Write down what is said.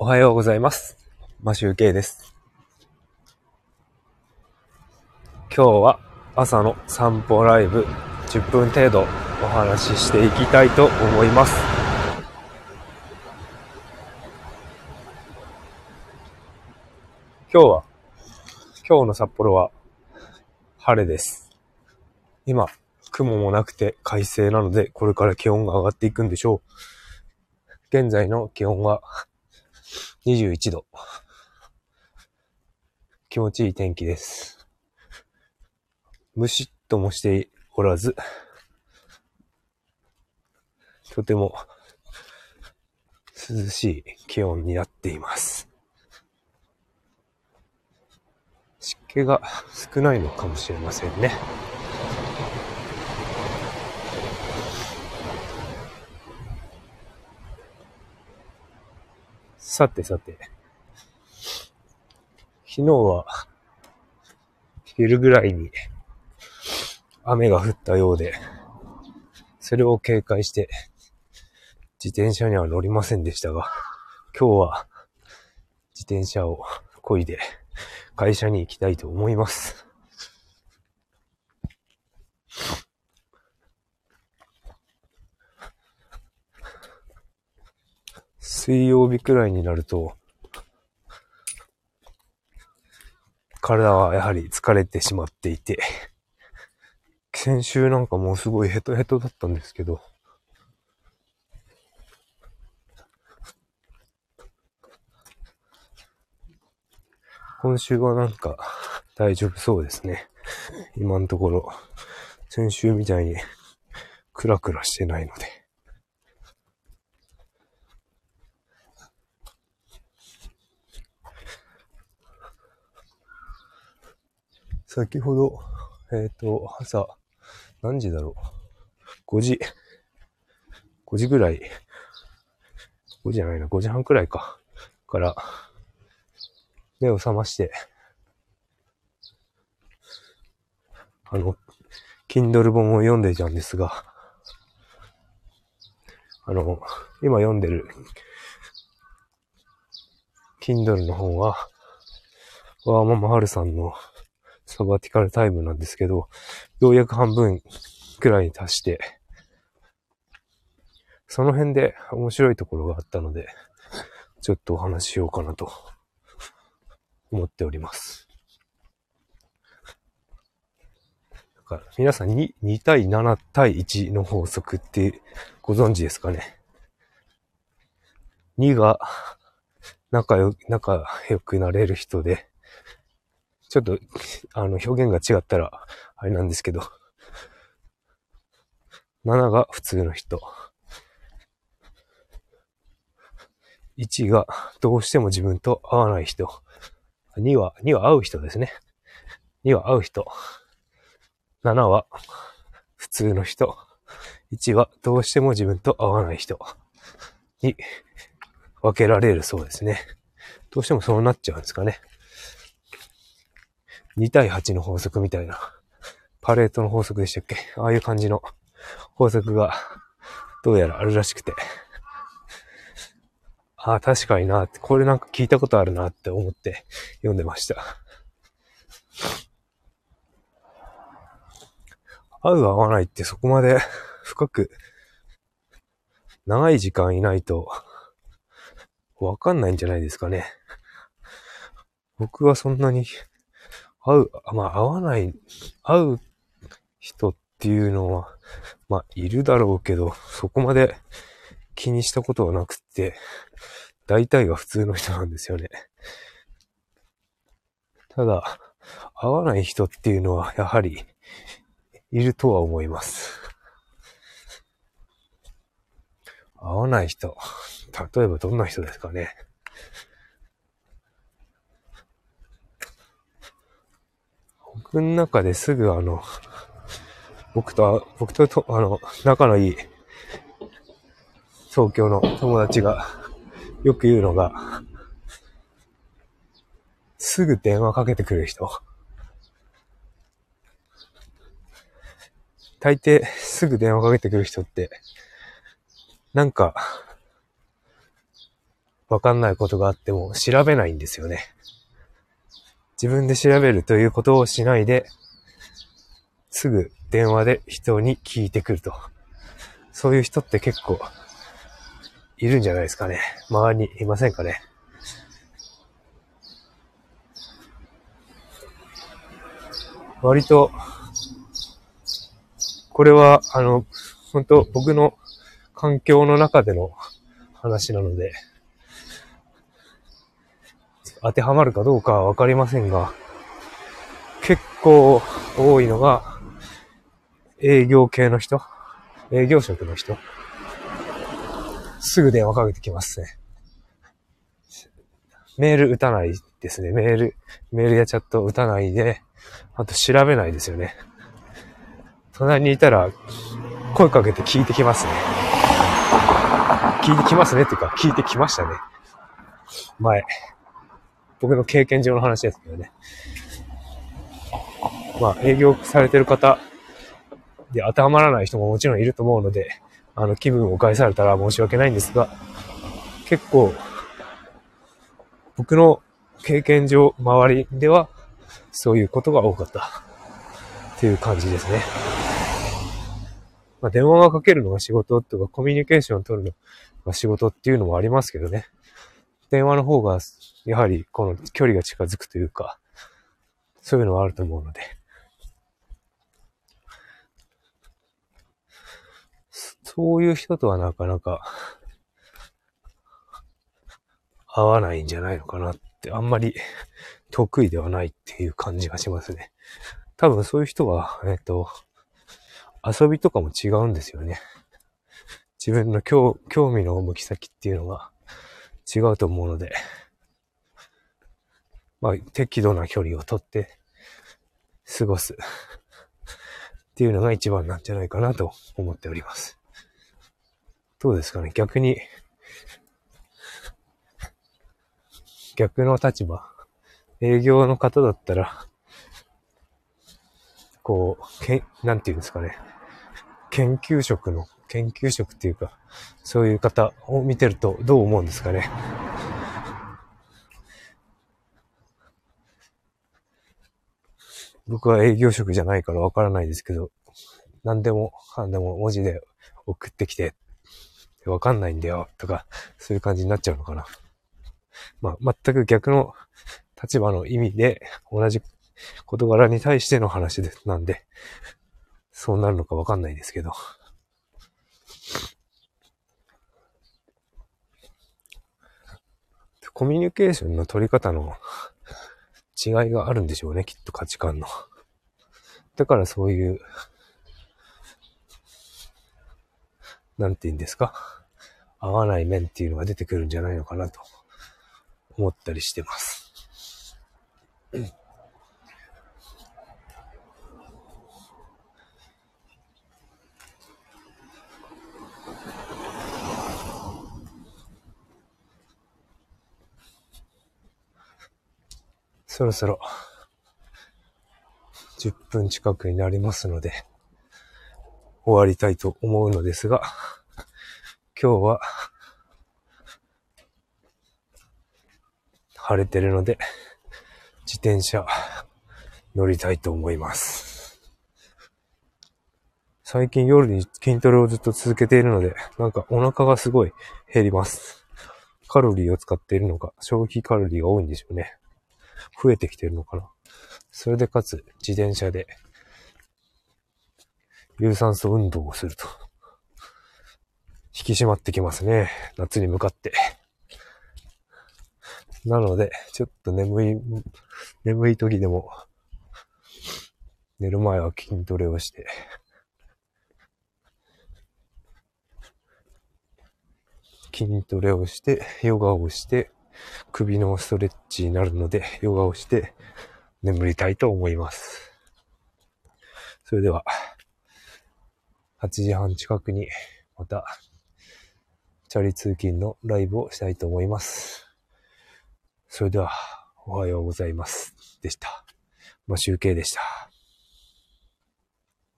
おはようございます。マシュウケイです。今日は朝の散歩ライブ10分程度お話ししていきたいと思います。今日は、今日の札幌は晴れです。今、雲もなくて快晴なので、これから気温が上がっていくんでしょう。現在の気温は21度。気持ちいい天気です。むしっともしておらず、とても涼しい気温になっています。湿気が少ないのかもしれませんね。さてさて。昨日は、昼ぐらいに雨が降ったようで、それを警戒して、自転車には乗りませんでしたが、今日は自転車を漕いで会社に行きたいと思います。水曜日くらいになると、体はやはり疲れてしまっていて、先週なんかもうすごいヘトヘトだったんですけど、今週はなんか大丈夫そうですね。今のところ、先週みたいにクラクラしてないので。先ほど、えっ、と、朝、何時だろう？5時、5時ぐらい、5時じゃないな、5時半くらいか。から、目を覚まして、あの、Kindle 本を読んでいたんですが、あの、今読んでる Kindle の本は、ワーママハルさんのサバティカルタイムなんですけど、ようやく半分くらいに達して、その辺で面白いところがあったので、ちょっとお話ししようかなと思っております。だから皆さんに2対7対1の法則ってご存知ですかね ?2 が仲良仲良くなれる人で、ちょっと、あの、表現が違ったら、あれなんですけど、7が普通の人。1がどうしても自分と合わない人。2は、2は合う人ですね。2は合う人。7は普通の人。1はどうしても自分と合わない人に分けられるそうですね。どうしてもそうなっちゃうんですかね。2対8の法則みたいな、パレートの法則でしたっけ？ああいう感じの法則が、どうやらあるらしくて。ああ、確かになって、これなんか聞いたことあるなって思って読んでました。合う合わないってそこまで深く、長い時間いないと、わかんないんじゃないですかね。僕はそんなに合う、まあ合わない、合う人っていうのは、まあいるだろうけど、そこまで気にしたことはなくって、大体が普通の人なんですよね。ただ、合わない人っていうのはやはりいるとは思います。合わない人。例えばどんな人ですかね。僕の中ですぐあの、僕と、僕とと、あの、仲のいい東京の友達がよく言うのが、すぐ電話かけてくる人。大抵すぐ電話かけてくる人って、なんか、わかんないことがあっても調べないんですよね。自分で調べるということをしないで、すぐ電話で人に聞いてくると。そういう人って結構いるんじゃないですかね。周りにいませんかね。割と、これは、あの、本当僕の環境の中での話なので、当てはまるかどうかはわかりませんが、結構多いのが、営業系の人営業職の人すぐ電話かけてきますね。メール打たないですね。メール、メールやチャット打たないで、あと調べないですよね。隣にいたら、声かけて聞いてきますね。聞いてきますねっていうか、聞いてきましたね。前。僕の経験上の話ですけどね。まあ、営業されてる方で当てはまらない人ももちろんいると思うので、あの、気分を害されたら申し訳ないんですが、結構、僕の経験上、周りでは、そういうことが多かった。っていう感じですね。まあ、電話がかけるのが仕事とか、コミュニケーションを取るのが仕事っていうのもありますけどね。電話の方が、やはり、この距離が近づくというか、そういうのはあると思うので。そういう人とはなかなか合わないんじゃないのかなって、あんまり得意ではないっていう感じがしますね。多分そういう人は、えっ、と、遊びとかも違うんですよね。自分の興興味の向き先っていうのが違うと思うので、まあ、適度な距離をとって過ごすっていうのが一番なんじゃないかなと思っております。どうですかね？逆に、逆の立場、営業の方だったら、こう、けなんていうんですかね？研究職の、研究職っていうか、そういう方を見てるとどう思うんですかね？僕は営業職じゃないからわからないですけど、何でもかんでも文字で送ってきて、わかんないんだよ、とか、そういう感じになっちゃうのかな。まあ、全く逆の立場の意味で、同じ事柄に対しての話です。なんで、そうなるのかわかんないですけど。コミュニケーションの取り方の 違いがあるんでしょうね、きっと価値観の。だからそういう、なんて言うんですか？合わない面っていうのが出てくるんじゃないのかなと思ったりしてます。そろそろ10分近くになりますので、終わりたいと思うのですが、今日は晴れてるので、自転車乗りたいと思います。最近夜に筋トレをずっと続けているので、なんかお腹がすごい減ります。カロリーを使っているのか、消費カロリーが多いんでしょうね。増えてきてるのかな。それでかつ自転車で有酸素運動をすると、引き締まってきますね。夏に向かって。なので、ちょっと眠い、眠い時でも、寝る前は筋トレをして、筋トレをして、ヨガをして、首のストレッチになるので、ヨガをして眠りたいと思います。それでは、8時半近くにまた、チャリ通勤のライブをしたいと思います。それでは、おはようございます。でした。まあ、集計でした。